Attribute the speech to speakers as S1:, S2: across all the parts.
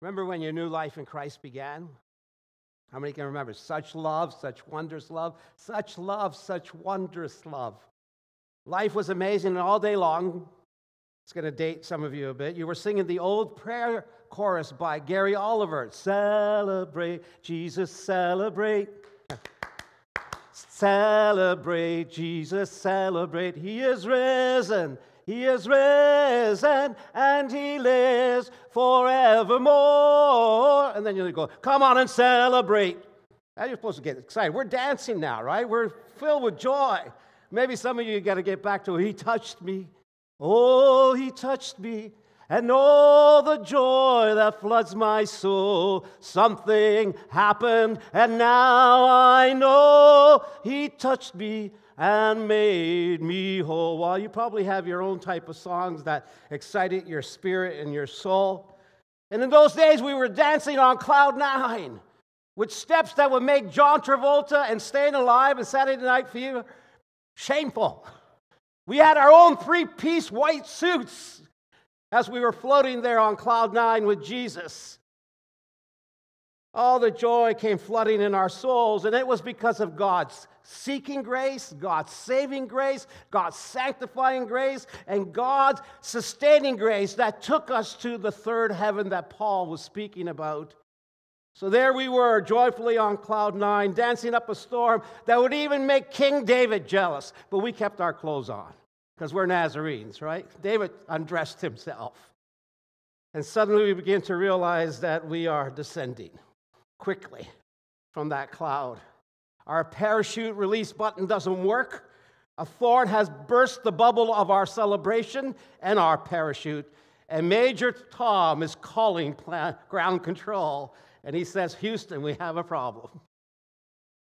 S1: Remember when your new life in Christ began? How many can remember? Such love, such wondrous love, such love, such wondrous love. Life was amazing and all day long. It's going to date some of you a bit. You were singing the old prayer chorus by Gary Oliver Celebrate, Jesus, celebrate. celebrate, Jesus, celebrate. He is risen. He is risen and he lives forevermore. And then you go, come on and celebrate. Now you're supposed to get excited. We're dancing now, right? We're filled with joy. Maybe some of you got to get back to, He touched me. Oh, He touched me. And all the joy that floods my soul. Something happened, and now I know He touched me and made me whole. Well, you probably have your own type of songs that excited your spirit and your soul. And in those days, we were dancing on cloud nine with steps that would make John Travolta and Staying Alive and Saturday Night Fever shameful. We had our own three piece white suits as we were floating there on cloud nine with Jesus. All the joy came flooding in our souls, and it was because of God's seeking grace, God's saving grace, God's sanctifying grace, and God's sustaining grace that took us to the third heaven that Paul was speaking about. So there we were, joyfully on cloud nine, dancing up a storm that would even make King David jealous. But we kept our clothes on because we're Nazarenes, right? David undressed himself. And suddenly we begin to realize that we are descending quickly from that cloud. Our parachute release button doesn't work. A thorn has burst the bubble of our celebration and our parachute. And Major Tom is calling ground control. And he says, Houston, we have a problem.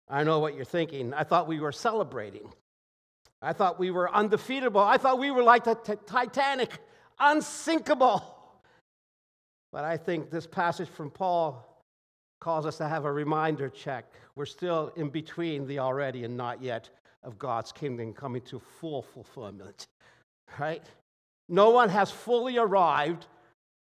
S1: I know what you're thinking. I thought we were celebrating. I thought we were undefeatable. I thought we were like the t- Titanic, unsinkable. But I think this passage from Paul calls us to have a reminder check. We're still in between the already and not yet of God's kingdom coming to full fulfillment, right? No one has fully arrived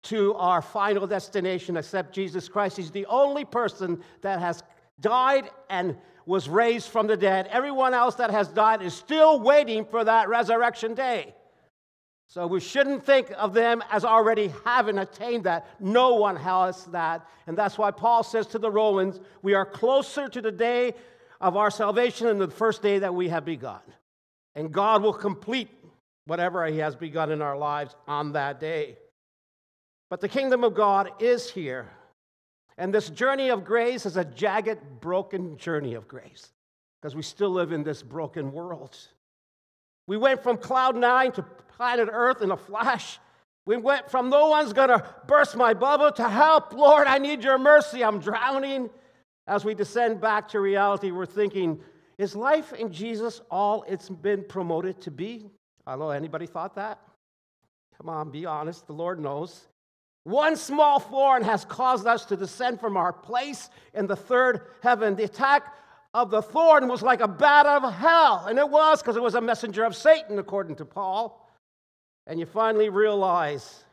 S1: to our final destination except Jesus Christ. He's the only person that has died and was raised from the dead. Everyone else that has died is still waiting for that resurrection day. So we shouldn't think of them as already having attained that. No one has that. And that's why Paul says to the Romans, we are closer to the day of our salvation than the first day that we have begun. And God will complete whatever He has begun in our lives on that day. But the kingdom of God is here. And this journey of grace is a jagged, broken journey of grace because we still live in this broken world. We went from cloud nine to planet Earth in a flash. We went from no one's going to burst my bubble to help, Lord, I need your mercy, I'm drowning. As we descend back to reality, we're thinking, is life in Jesus all it's been promoted to be? I don't know, anybody thought that? Come on, be honest, the Lord knows. One small thorn has caused us to descend from our place in the third heaven. The attack of the thorn was like a bat of hell, and it was because it was a messenger of Satan, according to Paul. And you finally realize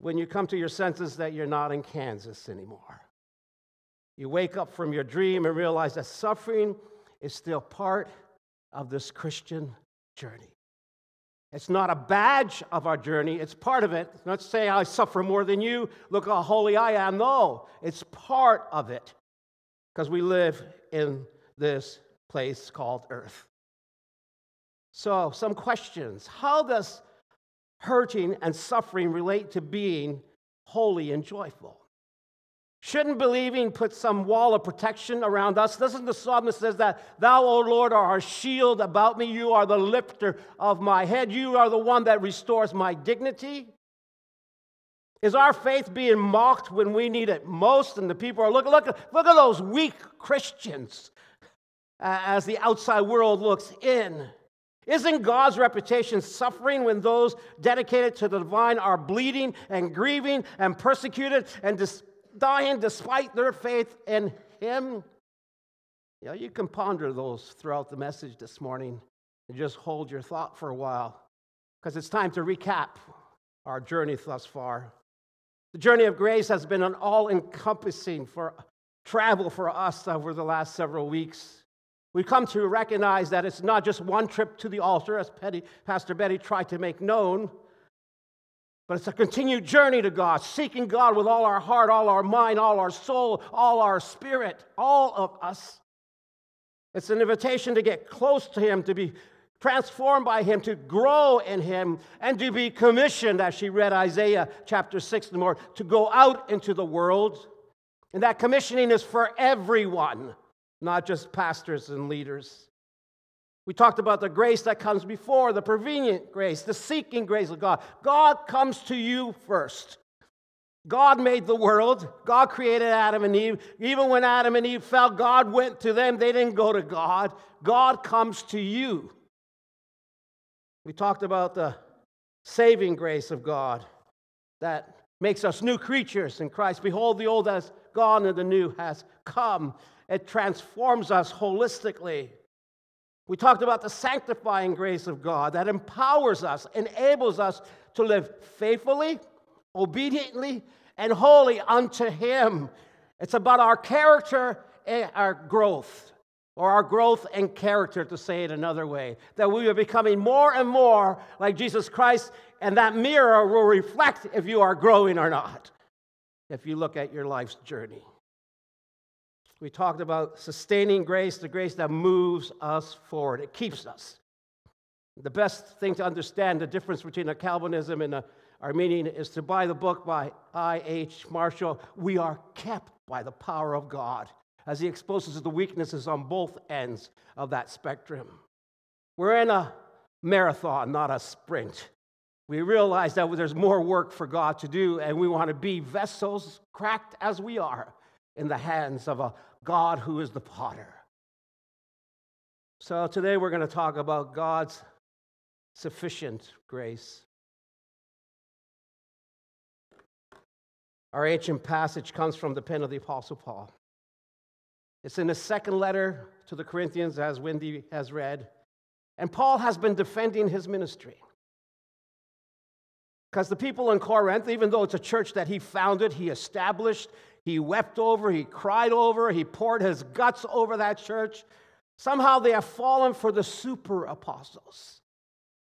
S1: when you come to your senses that you're not in Kansas anymore. You wake up from your dream and realize that suffering is still part of this Christian journey. It's not a badge of our journey, it's part of it. Not say, I suffer more than you, look how holy I am. No, it's part of it because we live in this place called earth. So, some questions. How does hurting, and suffering relate to being holy and joyful. Shouldn't believing put some wall of protection around us? Doesn't the psalmist says that, Thou, O Lord, are our shield about me. You are the lifter of my head. You are the one that restores my dignity. Is our faith being mocked when we need it most? And the people are looking, look, look at those weak Christians as the outside world looks in. Isn't God's reputation suffering when those dedicated to the divine are bleeding and grieving and persecuted and dis- dying despite their faith in Him? You know, you can ponder those throughout the message this morning and just hold your thought for a while because it's time to recap our journey thus far. The journey of grace has been an all encompassing for travel for us over the last several weeks. We come to recognize that it's not just one trip to the altar, as Pastor Betty tried to make known, but it's a continued journey to God, seeking God with all our heart, all our mind, all our soul, all our spirit, all of us. It's an invitation to get close to Him, to be transformed by Him, to grow in Him, and to be commissioned, as she read Isaiah chapter 6 and more, to go out into the world. And that commissioning is for everyone, not just pastors and leaders. We talked about the grace that comes before, the prevenient grace, the seeking grace of God. God comes to you first. God made the world. God created Adam and Eve. Even when Adam and Eve fell, God went to them. They didn't go to God. God comes to you. We talked about the saving grace of God that makes us new creatures in Christ. Behold, the old has gone and the new has come. It transforms us holistically. We talked about the sanctifying grace of God that empowers us, enables us to live faithfully, obediently, and holy unto Him. It's about our character and our growth, or our growth and character, to say it another way. That we are becoming more and more like Jesus Christ, and that mirror will reflect if you are growing or not, if you look at your life's journey. We talked about sustaining grace, the grace that moves us forward, it keeps us. The best thing to understand the difference between a Calvinism and a Arminian is to buy the book by I.H. Marshall. We are kept by the power of God as he exposes the weaknesses on both ends of that spectrum. We're in a marathon, not a sprint. We realize that there's more work for God to do, and we want to be vessels, cracked as we are, in the hands of a God who is the potter. So today we're going to talk about God's sufficient grace. Our ancient passage comes from the pen of the Apostle Paul. It's in the second letter to the Corinthians, as Wendy has read. And Paul has been defending his ministry. Because the people in Corinth, even though it's a church that he founded, he established, he wept over, he cried over, he poured his guts over that church. Somehow they have fallen for the super apostles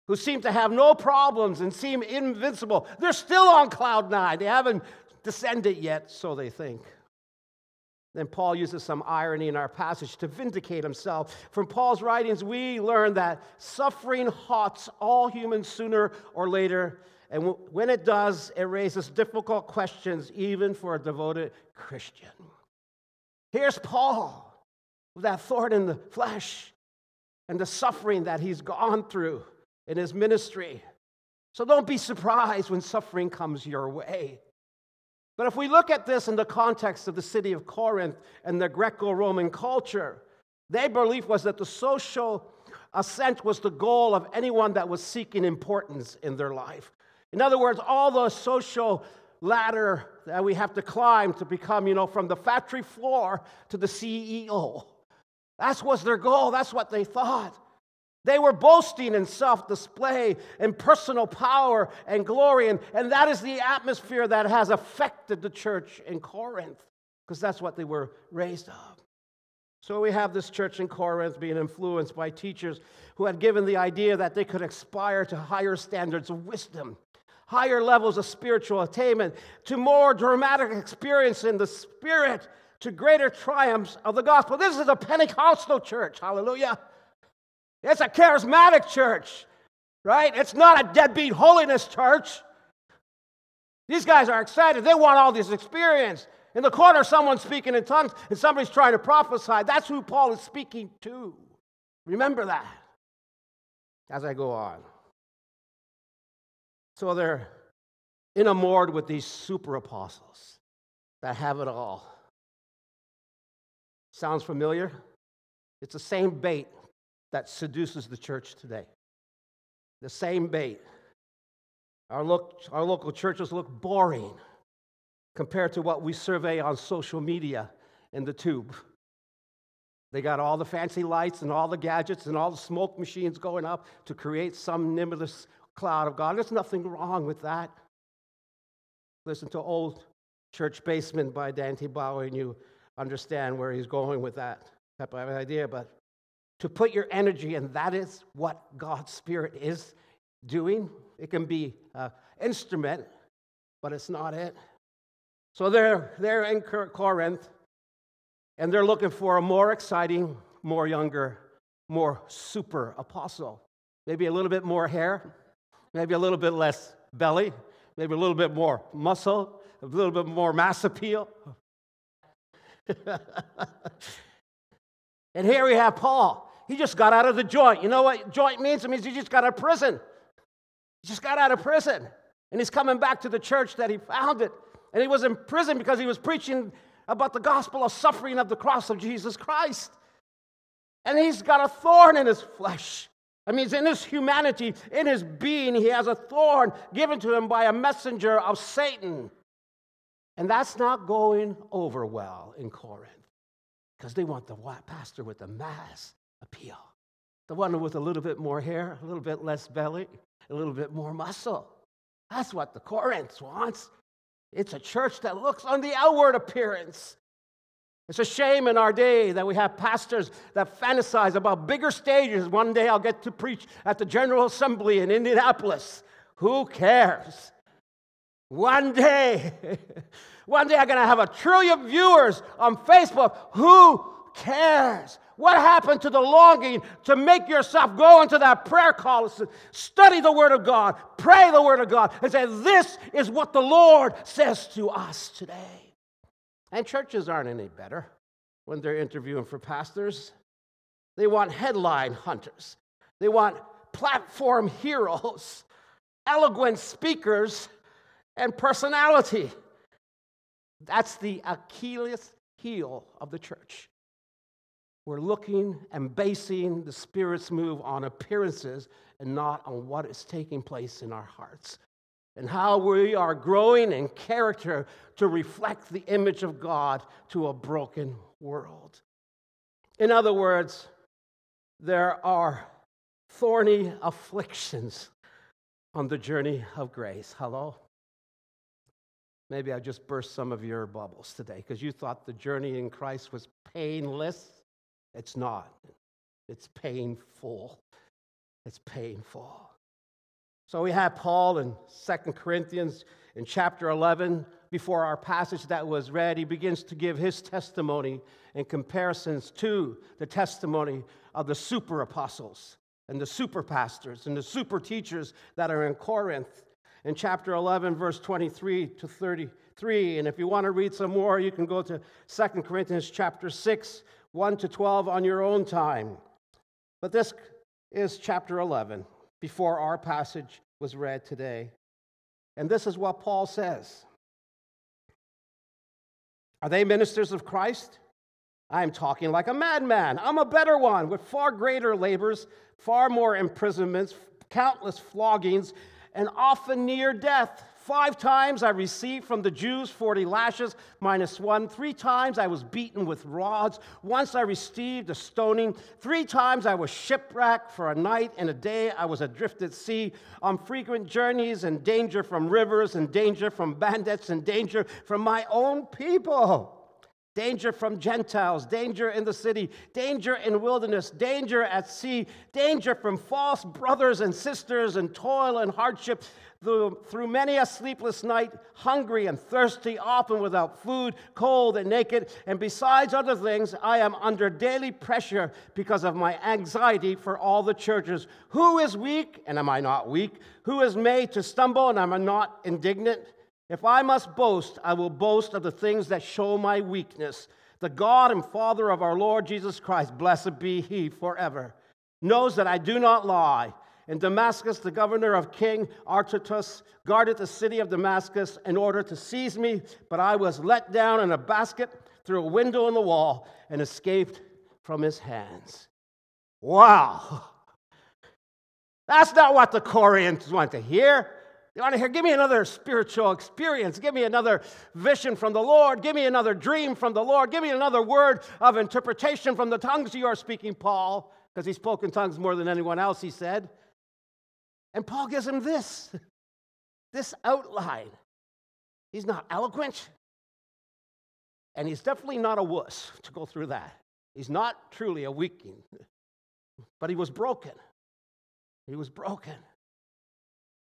S1: who seem to have no problems and seem invincible. They're still on cloud nine. They haven't descended yet, so they think. Then Paul uses some irony in our passage to vindicate himself. From Paul's writings, we learn that suffering haunts all humans sooner or later. And when it does, it raises difficult questions, even for a devoted Christian. Here's Paul with that thorn in the flesh and the suffering that he's gone through in his ministry. So don't be surprised when suffering comes your way. But if we look at this in the context of the city of Corinth and the Greco Roman culture, their belief was that the social ascent was the goal of anyone that was seeking importance in their life. In other words, all the social ladder that we have to climb to become, you know, from the factory floor to the CEO. That was their goal. That's what they thought. They were boasting in self display and personal power and glory. And, and that is the atmosphere that has affected the church in Corinth, because that's what they were raised of. So we have this church in Corinth being influenced by teachers who had given the idea that they could aspire to higher standards of wisdom higher levels of spiritual attainment, to more dramatic experience in the spirit, to greater triumphs of the gospel. This is a Pentecostal church, hallelujah. It's a charismatic church, right? It's not a deadbeat holiness church. These guys are excited. They want all this experience. In the corner, someone's speaking in tongues and somebody's trying to prophesy. That's who Paul is speaking to. Remember that as I go on. So they're enamored with these super apostles that have it all. Sounds familiar? It's the same bait that seduces the church today. The same bait. Our, look, our local churches look boring compared to what we survey on social media in the tube. They got all the fancy lights and all the gadgets and all the smoke machines going up to create some nimbus cloud of God. There's nothing wrong with that. Listen to Old Church Basement by Dante Bowe, and you understand where he's going with that type of idea. But to put your energy, and that is what God's Spirit is doing. It can be an instrument, but it's not it. So they're, they're in Corinth, and they're looking for a more exciting, more younger, more super apostle. Maybe a little bit more hair, maybe a little bit less belly, maybe a little bit more muscle, a little bit more mass appeal. and here we have Paul. He just got out of the joint. You know what joint means? It means he just got out of prison. He just got out of prison. And he's coming back to the church that he founded. And he was in prison because he was preaching about the gospel of suffering of the cross of Jesus Christ. And he's got a thorn in his flesh. I mean, in his humanity, in his being, he has a thorn given to him by a messenger of Satan. And that's not going over well in Corinth because they want the pastor with the mass appeal. The one with a little bit more hair, a little bit less belly, a little bit more muscle. That's what the Corinth wants. It's a church that looks on the outward appearance. It's a shame in our day that we have pastors that fantasize about bigger stages. One day I'll get to preach at the General Assembly in Indianapolis. Who cares? One day, one day I'm going to have a trillion viewers on Facebook. Who cares? What happened to the longing to make yourself go into that prayer call, study the Word of God, pray the Word of God, and say, This is what the Lord says to us today? And churches aren't any better when they're interviewing for pastors. They want headline hunters, they want platform heroes, eloquent speakers, and personality. That's the Achilles heel of the church. We're looking and basing the Spirit's move on appearances and not on what is taking place in our hearts. And how we are growing in character to reflect the image of God to a broken world. In other words, there are thorny afflictions on the journey of grace. Hello? Maybe I just burst some of your bubbles today because you thought the journey in Christ was painless. It's not. It's painful. It's painful. So we have Paul in Second Corinthians in chapter 11. Before our passage that was read, he begins to give his testimony in comparisons to the testimony of the super apostles and the super pastors and the super teachers that are in Corinth. In chapter 11, verse 23 to 33. And if you want to read some more, you can go to Second Corinthians chapter 6, 1 to 12 on your own time. But this is chapter 11 before our passage was read today. And this is what Paul says Are they ministers of Christ? I am talking like a madman. I'm a better one with far greater labors, far more imprisonments, countless floggings, and often near death. Five times I received from the Jews 40 lashes minus one. Three times I was beaten with rods. Once I received a stoning. Three times I was shipwrecked. For a night and a day I was adrift at sea on frequent journeys and danger from rivers and danger from bandits and danger from my own people danger from Gentiles, danger in the city, danger in wilderness, danger at sea, danger from false brothers and sisters, and toil and hardship, through, through many a sleepless night, hungry and thirsty, often without food, cold and naked. And besides other things, I am under daily pressure because of my anxiety for all the churches. Who is weak, and am I not weak? Who is made to stumble, and am I not indignant? If I must boast, I will boast of the things that show my weakness. The God and Father of our Lord Jesus Christ, blessed be he forever, knows that I do not lie. In Damascus, the governor of King Aretas guarded the city of Damascus in order to seize me, but I was let down in a basket through a window in the wall and escaped from his hands. Wow! That's not what the Corinthians want to hear. They want to hear, give me another spiritual experience. Give me another vision from the Lord. Give me another dream from the Lord. Give me another word of interpretation from the tongues you are speaking, Paul, because he spoke in tongues more than anyone else, he said. And Paul gives him this this outline. He's not eloquent. And he's definitely not a wuss to go through that. He's not truly a weakling, but he was broken. He was broken.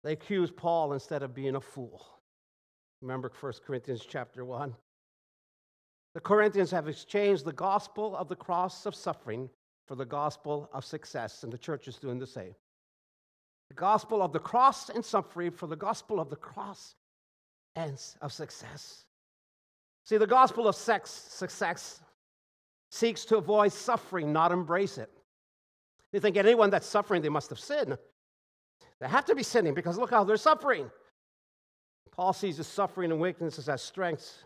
S1: They accused Paul instead of being a fool. Remember 1 Corinthians chapter 1? The Corinthians have exchanged the gospel of the cross of suffering for the gospel of success, and the church is doing the same. The gospel of the cross and suffering for the gospel of the cross and of success. See, the gospel of sex, success seeks to avoid suffering, not embrace it. You think anyone that's suffering, they must have sinned. They have to be sinning because look how they're suffering. Paul sees the suffering and weaknesses as strengths,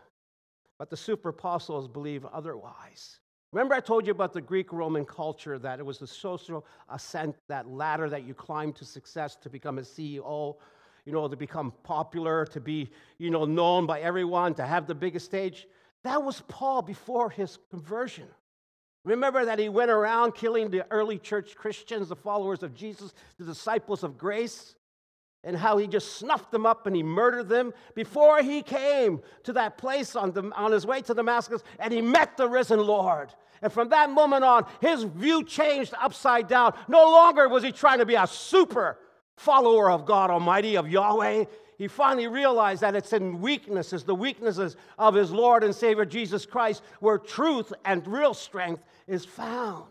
S1: but the super apostles believe otherwise. Remember, I told you about the Greek Roman culture that it was the social ascent, that ladder that you climb to success to become a CEO, you know, to become popular, to be, you know, known by everyone, to have the biggest stage. That was Paul before his conversion. Remember that he went around killing the early church Christians, the followers of Jesus, the disciples of grace, and how he just snuffed them up and he murdered them before he came to that place on, the, on his way to Damascus and he met the risen Lord. And from that moment on, his view changed upside down. No longer was he trying to be a super follower of God Almighty, of Yahweh he finally realized that it's in weaknesses, the weaknesses of his Lord and Savior Jesus Christ, where truth and real strength is found.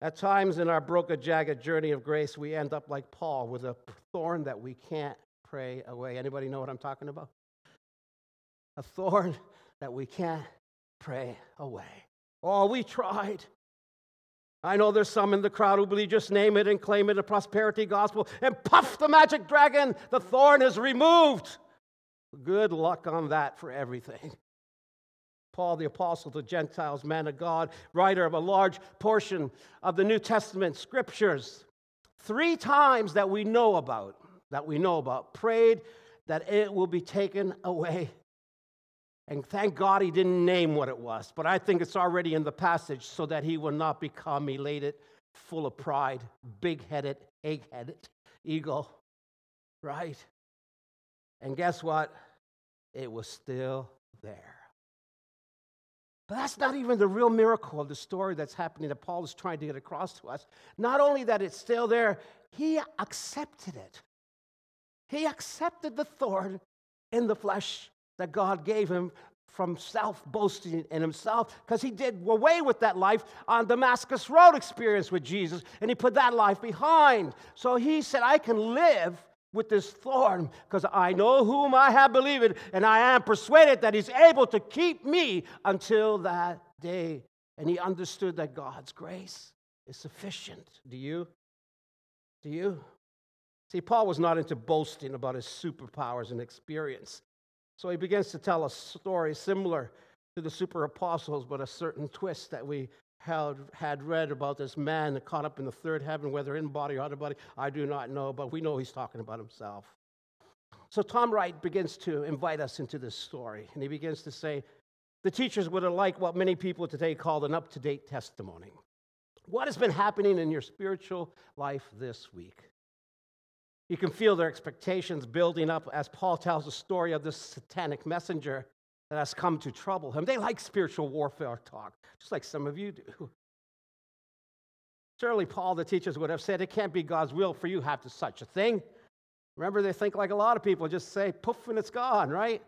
S1: At times in our broken, jagged journey of grace, we end up like Paul with a thorn that we can't pray away. Anybody know what I'm talking about? A thorn that we can't pray away. Oh, we tried. I know there's some in the crowd who believe just name it and claim it a prosperity gospel and puff the magic dragon, the thorn is removed. Good luck on that for everything. Paul the Apostle to Gentiles, man of God, writer of a large portion of the New Testament scriptures, three times that we know about, that we know about, prayed that it will be taken away and thank God he didn't name what it was, but I think it's already in the passage so that he will not become elated, full of pride, big headed, egg headed, ego, right? And guess what? It was still there. But that's not even the real miracle of the story that's happening that Paul is trying to get across to us. Not only that it's still there, he accepted it. He accepted the thorn in the flesh that God gave him from self boasting in himself because he did away with that life on Damascus Road experience with Jesus and he put that life behind. So he said, I can live with this thorn because I know whom I have believed and I am persuaded that he's able to keep me until that day. And he understood that God's grace is sufficient. Do you? Do you? See, Paul was not into boasting about his superpowers and experience. So he begins to tell a story similar to the super apostles, but a certain twist that we had, read about this man caught up in the third heaven, whether in body or out of body, I do not know, but we know he's talking about himself. So Tom Wright begins to invite us into this story, and he begins to say, the teachers would have liked what many people today call an up to date testimony. What has been happening in your spiritual life this week? You can feel their expectations building up as Paul tells the story of this satanic messenger that has come to trouble him. They like spiritual warfare talk, just like some of you do. Surely, Paul, the teachers, would have said, It can't be God's will for you to have such a thing. Remember, they think like a lot of people just say, poof, and it's gone, right?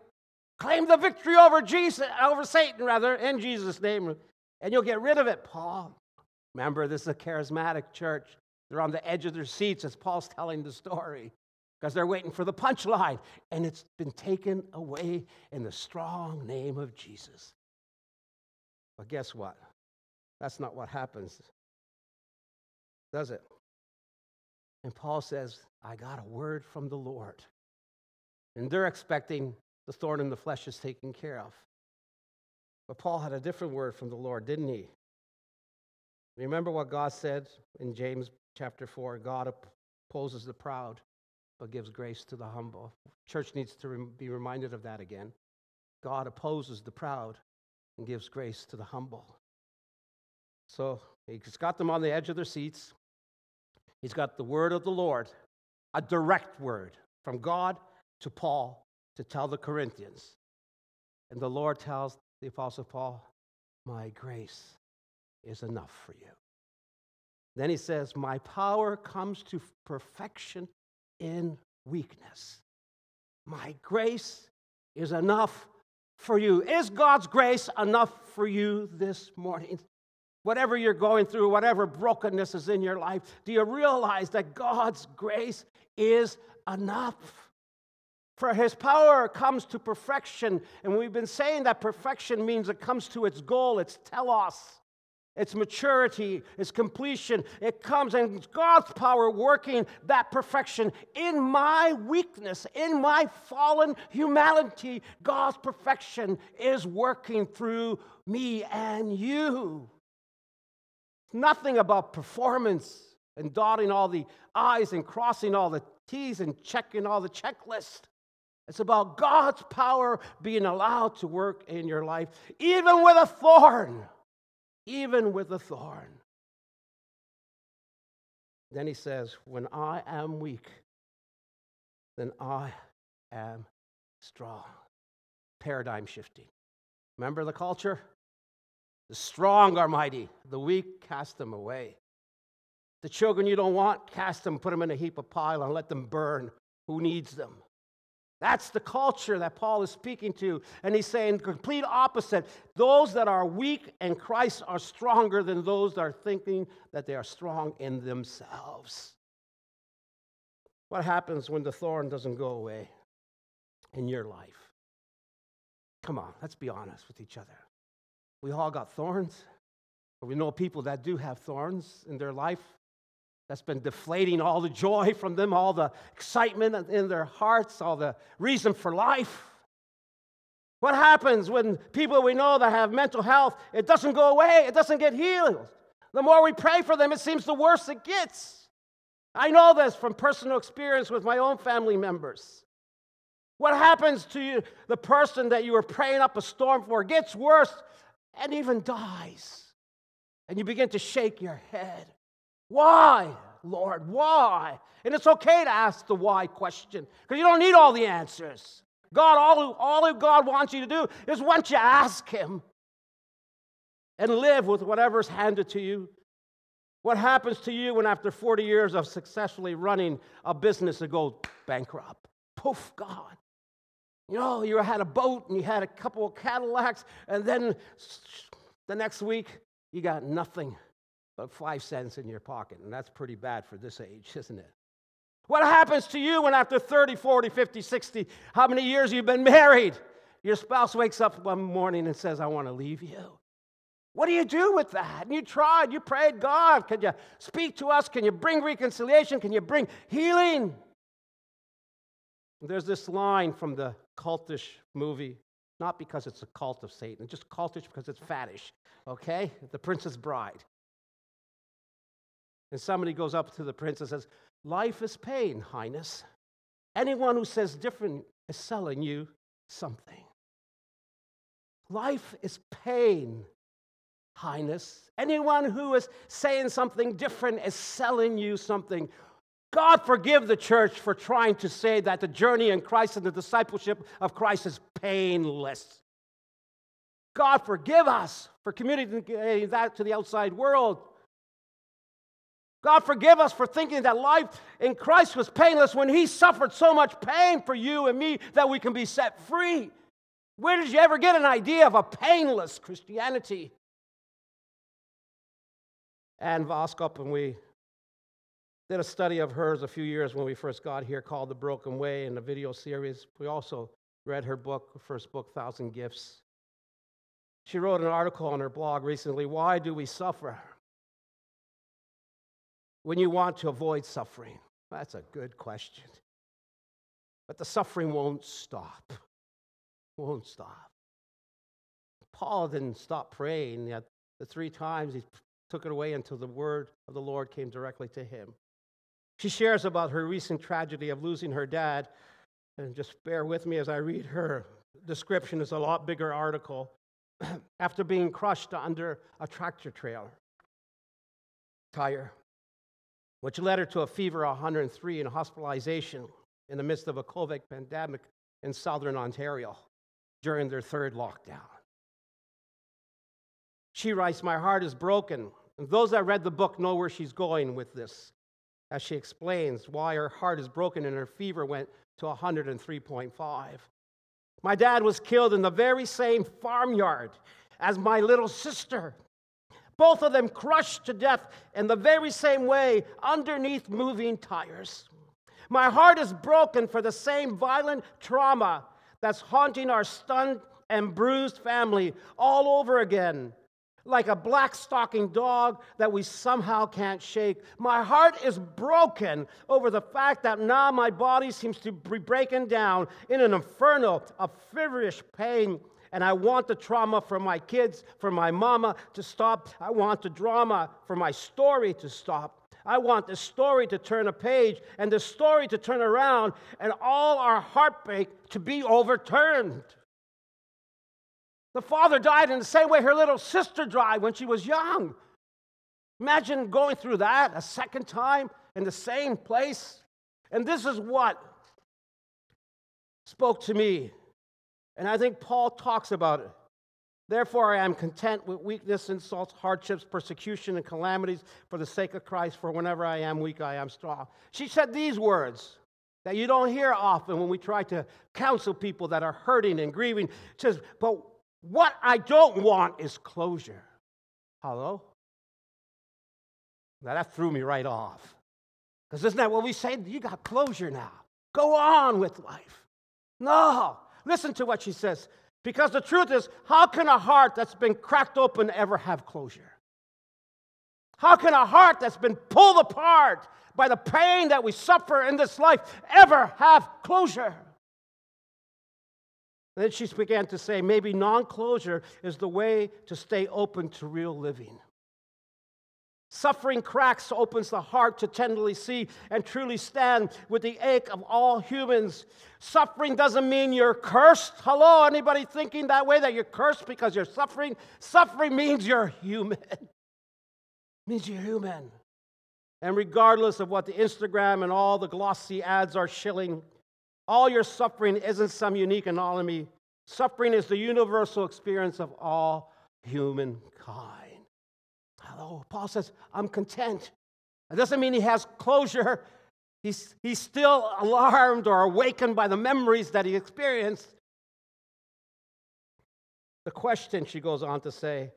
S1: Claim the victory over Jesus, over Satan, rather, in Jesus' name, and you'll get rid of it, Paul. Remember, this is a charismatic church. They're on the edge of their seats as Paul's telling the story because they're waiting for the punchline. And it's been taken away in the strong name of Jesus. But guess what? That's not what happens, does it? And Paul says, I got a word from the Lord. And they're expecting the thorn in the flesh is taken care of. But Paul had a different word from the Lord, didn't he? Remember what God said in James chapter 4 God opposes the proud, but gives grace to the humble. Church needs to be reminded of that again. God opposes the proud and gives grace to the humble. So he's got them on the edge of their seats. He's got the word of the Lord, a direct word, from God to Paul to tell the Corinthians. And the Lord tells the Apostle Paul, My grace is enough for you. Then he says, My power comes to perfection in weakness. My grace is enough for you. Is God's grace enough for you this morning? Whatever you're going through, whatever brokenness is in your life, do you realize that God's grace is enough? For his power comes to perfection. And we've been saying that perfection means it comes to its goal, its telos, its maturity, its completion. It comes and God's power working that perfection in my weakness, in my fallen humanity. God's perfection is working through me and you. It's Nothing about performance and dotting all the I's and crossing all the T's and checking all the checklists. It's about God's power being allowed to work in your life, even with a thorn. Even with a thorn. Then he says, When I am weak, then I am strong. Paradigm shifting. Remember the culture? The strong are mighty, the weak cast them away. The children you don't want, cast them, put them in a heap of pile, and let them burn. Who needs them? That's the culture that Paul is speaking to. And he's saying, the complete opposite. Those that are weak in Christ are stronger than those that are thinking that they are strong in themselves. What happens when the thorn doesn't go away in your life? Come on, let's be honest with each other. We all got thorns. We know people that do have thorns in their life that's been deflating all the joy from them, all the excitement in their hearts, all the reason for life. What happens when people we know that have mental health, it doesn't go away, it doesn't get healed? The more we pray for them, it seems the worse it gets. I know this from personal experience with my own family members. What happens to you, the person that you were praying up a storm for gets worse and even dies. And you begin to shake your head. Why, Lord? Why? And it's okay to ask the why question because you don't need all the answers. God, all, all God wants you to do is once you ask Him and live with whatever's handed to you. What happens to you when, after 40 years of successfully running a business, it goes bankrupt? Poof, gone. You know, you had a boat and you had a couple of Cadillacs, and then the next week you got nothing but five cents in your pocket. And that's pretty bad for this age, isn't it? What happens to you when after 30, 40, 50, 60, how many years you've been married? Your spouse wakes up one morning and says, I want to leave you. What do you do with that? And you tried, you prayed, God, can you speak to us? Can you bring reconciliation? Can you bring healing? There's this line from the cultish movie, not because it's a cult of Satan, just cultish because it's faddish, okay? The Princess Bride. And somebody goes up to the prince and says, Life is pain, Highness. Anyone who says different is selling you something. Life is pain, Highness. Anyone who is saying something different is selling you something. God forgive the church for trying to say that the journey in Christ and the discipleship of Christ is painless. God forgive us for communicating that to the outside world. God forgive us for thinking that life in Christ was painless when He suffered so much pain for you and me that we can be set free. Where did you ever get an idea of a painless Christianity? Ann Voskamp, and we did a study of hers a few years when we first got here called The Broken Way in the video series. We also read her book, her first book, Thousand Gifts. She wrote an article on her blog recently Why Do We Suffer? When you want to avoid suffering. That's a good question. But the suffering won't stop. Won't stop. Paul didn't stop praying yet the three times he took it away until the word of the Lord came directly to him. She shares about her recent tragedy of losing her dad. And just bear with me as I read her description. It's a lot bigger article. After being crushed under a tractor trailer tire, which led her to a fever of 103 and hospitalization. in the midst of a COVID pandemic in southern Ontario during their third lockdown. She writes, My heart is broken. And those that read the book know where she's going with this, as she explains why her heart is broken and her fever went to 103.5. My dad was killed in the very same farmyard as my little sister. Both of them crushed to death in the very same way underneath moving tires. My heart is broken for the same violent trauma that's haunting our stunned and bruised family all over again like a black stocking dog that we somehow can't shake. My heart is broken over the fact that now my body seems to be breaking down in an inferno of feverish pain. And I want the trauma for my kids, for my mama to stop. I want the drama for my story to stop. I want the story to turn a page and the story to turn around and all our heartbreak to be overturned. The father died in the same way her little sister died when she was young. Imagine going through that a second time in the same place. And this is what spoke to me. And I think Paul talks about it. Therefore, I am content with weakness, insults, hardships, persecution, and calamities for the sake of Christ, for whenever I am weak, I am strong. She said these words that you don't hear often when we try to counsel people that are hurting and grieving. She says, But what I don't want is closure. Hello? Now that threw me right off. Because isn't that what we say? You got closure now. Go on with life. No. Listen to what she says. Because the truth is, how can a heart that's been cracked open ever have closure? How can a heart that's been pulled apart by the pain that we suffer in this life ever have closure? Then she began to say, maybe non closure is the way to stay open to real living. Suffering cracks opens the heart to tenderly see and truly stand with the ache of all humans. Suffering doesn't mean you're cursed. Hello, anybody thinking that way that you're cursed because you're suffering? Suffering means you're human. means you're human. And regardless of what the Instagram and all the glossy ads are shilling, all your suffering isn't some unique anomaly. Suffering is the universal experience of all humankind. Hello, Paul says, I'm content. It doesn't mean he has closure. He's, he's still alarmed or awakened by the memories that he experienced. The question, she goes on to say,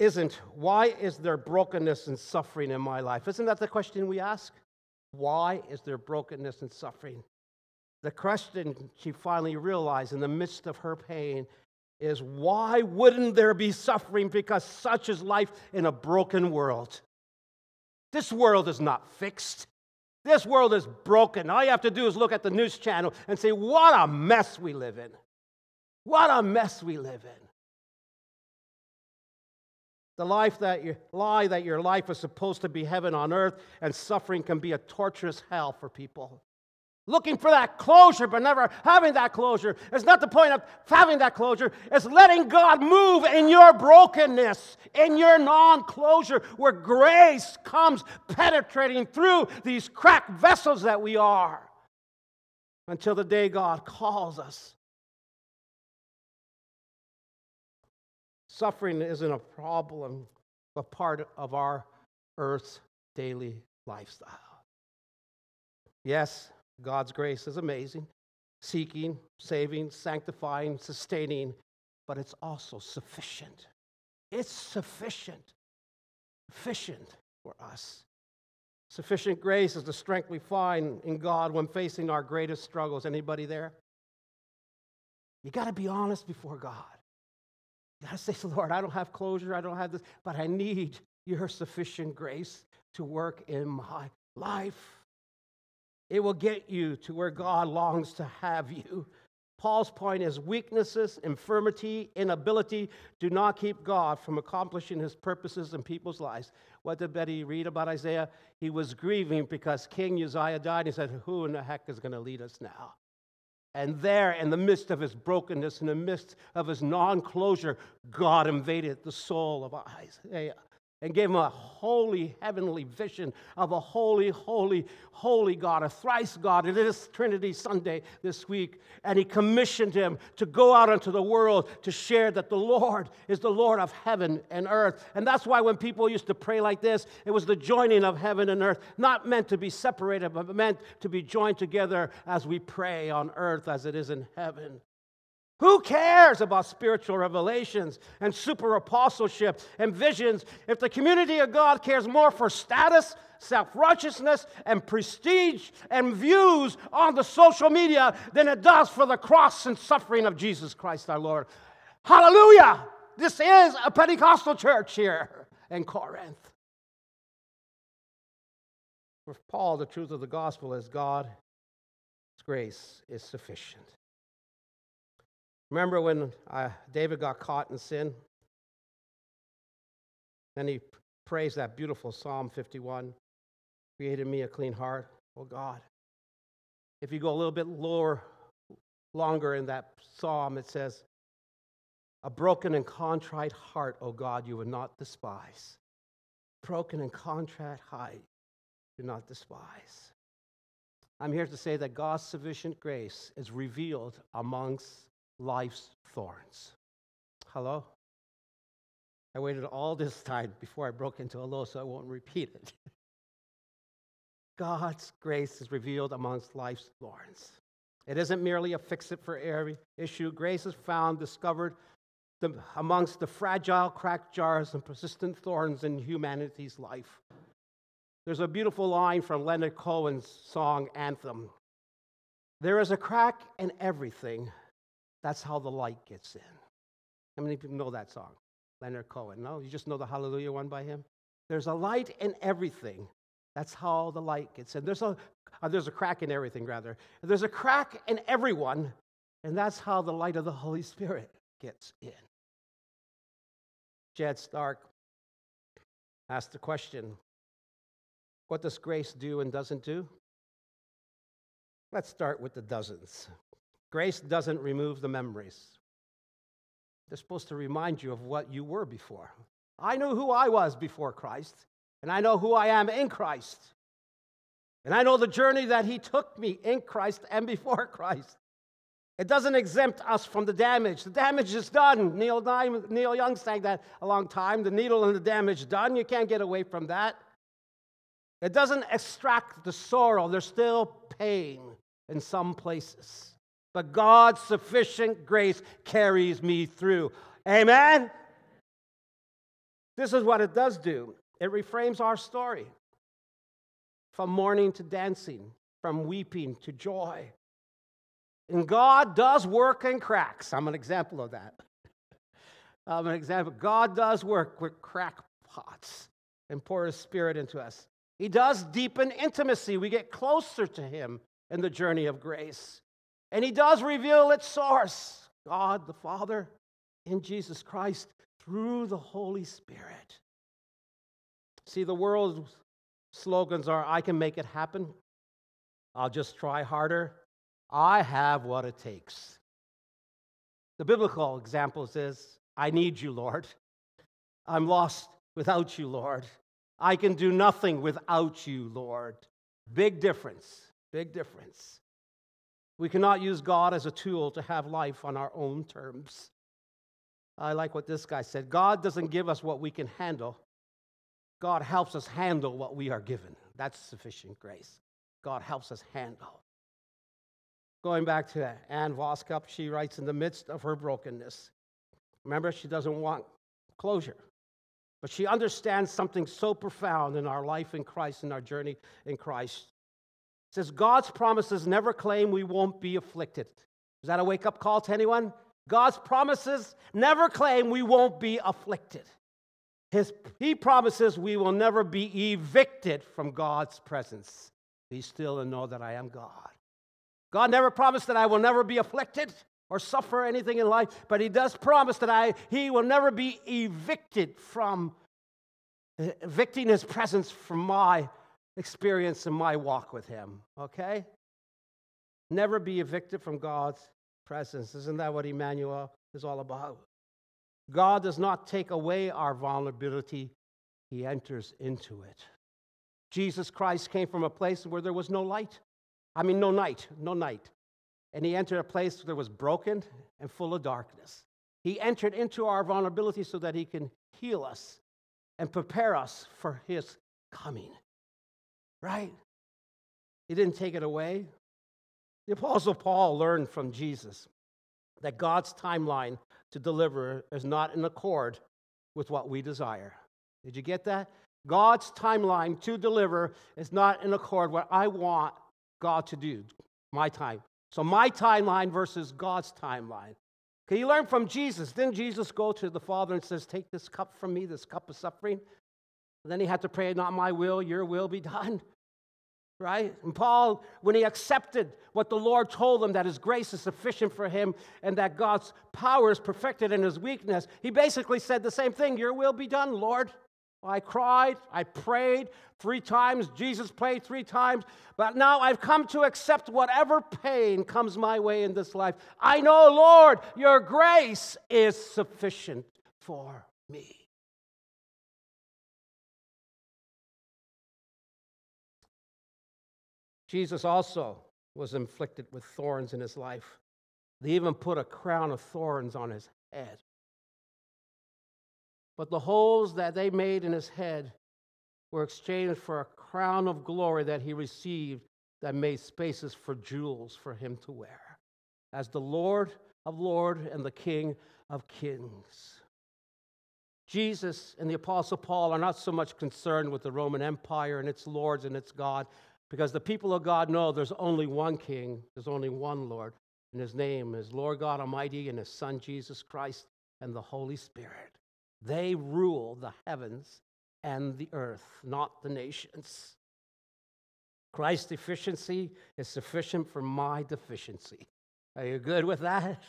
S1: isn't why is there brokenness and suffering in my life? Isn't that the question we ask? Why is there brokenness and suffering? The question she finally realized in the midst of her pain is why wouldn't there be suffering? Because such is life in a broken world. This world is not fixed. This world is broken. All you have to do is look at the news channel and say, What a mess we live in. What a mess we live in. The life that you lie that your life is supposed to be heaven on earth and suffering can be a torturous hell for people. Looking for that closure, but never having that closure. It's not the point of having that closure, it's letting God move in your brokenness, in your non closure, where grace comes penetrating through these cracked vessels that we are until the day God calls us Suffering isn't a problem, but part of our earth's daily lifestyle. Yes, God's grace is amazing, seeking, saving, sanctifying, sustaining, but it's also sufficient. It's sufficient, sufficient for us. Sufficient grace is the strength we find in God when facing our greatest struggles. Anybody there? You got to be honest before God. You say, to the Lord, I don't have closure, I don't have this, but I need your sufficient grace to work in my life. It will get you to where God longs to have you. Paul's point is weaknesses, infirmity, inability do not keep God from accomplishing his purposes in people's lives. What did Betty read about Isaiah? He was grieving because King Uzziah died. He said, Who in the heck is going to lead us now? And there, in the midst of his brokenness, in the midst of his non closure, God invaded the soul of Isaiah. And gave him a holy heavenly vision of a holy, holy, holy God, a thrice God. It is Trinity Sunday this week. And he commissioned him to go out into the world to share that the Lord is the Lord of heaven and earth. And that's why when people used to pray like this, it was the joining of heaven and earth, not meant to be separated, but meant to be joined together as we pray on earth as it is in heaven. Who cares about spiritual revelations and super apostleship and visions if the community of God cares more for status, self righteousness, and prestige and views on the social media than it does for the cross and suffering of Jesus Christ our Lord? Hallelujah! This is a Pentecostal church here in Corinth. For Paul, the truth of the gospel is God's grace is sufficient. Remember when uh, David got caught in sin? Then he prays that beautiful Psalm 51 Created me a clean heart, oh God. If you go a little bit lower, longer in that psalm, it says, A broken and contrite heart, O God, you would not despise. Broken and contrite heart, do not despise. I'm here to say that God's sufficient grace is revealed amongst life's thorns. Hello? I waited all this time before I broke into a low, so I won't repeat it. God's grace is revealed amongst life's thorns. It isn't merely a fix it for every issue. Grace is found, discovered the, amongst the fragile, cracked jars and persistent thorns in humanity's life. There's a beautiful line from Leonard Cohen's song Anthem There is a crack in everything that's how the light gets in. How many people know that song? Leonard Cohen. No, you just know the Hallelujah one by him? There's a light in everything. That's how the light gets in. There's a, uh, there's a crack in everything, rather. There's a crack in everyone, and that's how the light of the Holy Spirit gets in. Jed Stark asked the question what does grace do and doesn't do? Let's start with the dozens. Grace doesn't remove the memories. They're supposed to remind you of what you were before. I knew who I was before Christ, and I know who I am in Christ. And I know the journey that He took me in Christ and before Christ. It doesn't exempt us from the damage. The damage is done. Neil, Neil Young sang that a long time. The needle and the damage done. You can't get away from that. It doesn't extract the sorrow. There's still pain in some places but God's sufficient grace carries me through. Amen? This is what it does do it reframes our story from mourning to dancing, from weeping to joy. And God does work in cracks. I'm an example of that. I'm an example. God does work with crack pots and pour His Spirit into us. He does deepen intimacy. We get closer to Him in the journey of grace. And he does reveal its source God the Father in Jesus Christ through the Holy Spirit. See, the world's slogans are I can make it happen, I'll just try harder, I have what it takes. The biblical example is I need you, Lord. I'm lost without you, Lord. I can do nothing without you, Lord. Big difference, big difference. We cannot use God as a tool to have life on our own terms. I like what this guy said God doesn't give us what we can handle, God helps us handle what we are given. That's sufficient grace. God helps us handle. Going back to Ann Voskamp, she writes in the midst of her brokenness. Remember, she doesn't want closure, but she understands something so profound in our life in Christ, in our journey in Christ says God's promises never claim we won't be afflicted. Is that a wake up call to anyone? God's promises never claim we won't be afflicted. His, he promises we will never be evicted from God's presence. Be still and know that I am God. God never promised that I will never be afflicted or suffer anything in life, but He does promise that I, He will never be evicted from, evicting His presence from my experience in my walk with Him, okay? Never be evicted from God's presence. Isn't that what Emmanuel is all about? God does not take away our vulnerability, he enters into it. Jesus Christ came from a place where there was no light. I mean, no night, no night. And he entered a place that was broken and full of darkness. He entered into our vulnerability so that he can heal us and prepare us for his coming. Right? He didn't take it away. The Apostle Paul learned from Jesus that God's timeline to deliver is not in accord with what we desire. Did you get that? God's timeline to deliver is not in accord with what I want God to do, my time. So my timeline versus God's timeline. Can you learn from Jesus? Didn't Jesus go to the Father and says, "Take this cup from me, this cup of suffering"? And then he had to pray, "Not my will, your will be done." Right? And Paul, when he accepted what the Lord told him, that his grace is sufficient for him and that God's power is perfected in his weakness, he basically said the same thing Your will be done, Lord. I cried, I prayed three times, Jesus prayed three times, but now I've come to accept whatever pain comes my way in this life. I know, Lord, your grace is sufficient for me. Jesus also was inflicted with thorns in his life. They even put a crown of thorns on his head. But the holes that they made in his head were exchanged for a crown of glory that he received that made spaces for jewels for him to wear as the Lord of Lords and the King of Kings. Jesus and the Apostle Paul are not so much concerned with the Roman Empire and its lords and its God, because the people of God know there's only one King, there's only one Lord, and his name is Lord God Almighty and his Son Jesus Christ and the Holy Spirit. They rule the heavens and the earth, not the nations. Christ's efficiency is sufficient for my deficiency. Are you good with that?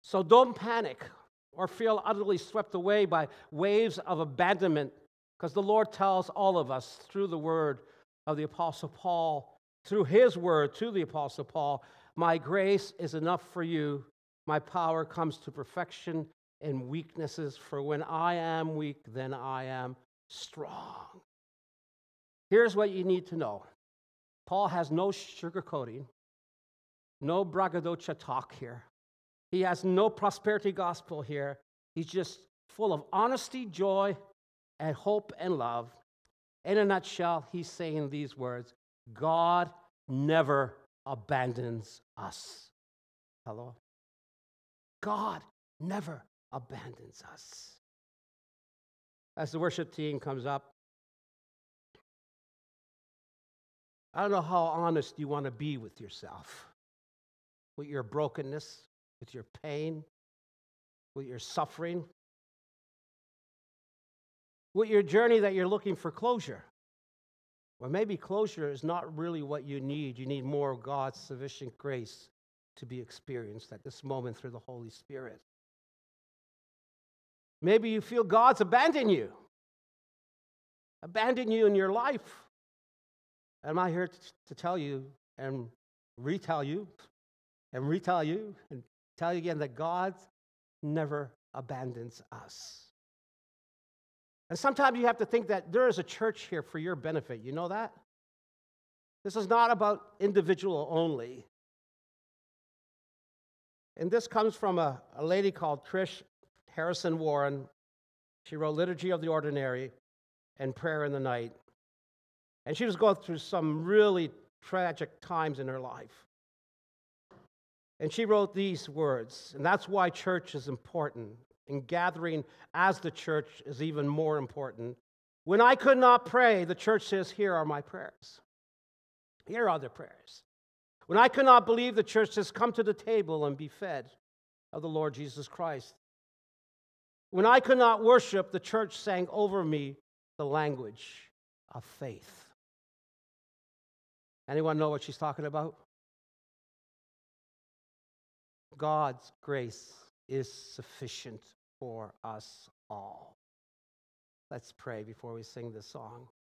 S1: So don't panic or feel utterly swept away by waves of abandonment, because the Lord tells all of us through the word of the Apostle Paul, through his word to the Apostle Paul, My grace is enough for you. My power comes to perfection in weaknesses, for when I am weak, then I am strong. Here's what you need to know Paul has no sugarcoating, no braggadocio talk here. He has no prosperity gospel here. He's just full of honesty, joy, and hope and love. In a nutshell, he's saying these words God never abandons us. Hello? God never abandons us. As the worship team comes up, I don't know how honest you want to be with yourself, with your brokenness, with your pain, with your suffering, with your journey that you're looking for closure. Or maybe closure is not really what you need. You need more of God's sufficient grace to be experienced at this moment through the Holy Spirit. Maybe you feel God's abandoned you, abandoned you in your life. Am I here to tell you and retell you and retell you and tell you again that God never abandons us? And sometimes you have to think that there is a church here for your benefit. You know that? This is not about individual only. And this comes from a, a lady called Tish Harrison Warren. She wrote Liturgy of the Ordinary and Prayer in the Night. And she was going through some really tragic times in her life. And she wrote these words, and that's why church is important and gathering as the church is even more important. When I could not pray, the church says, Here are my prayers. Here are the prayers. When I could not believe, the church says, Come to the table and be fed of the Lord Jesus Christ. When I could not worship, the church sang over me the language of faith. Anyone know what she's talking about? God's grace is sufficient for us all. Let's pray before we sing this song.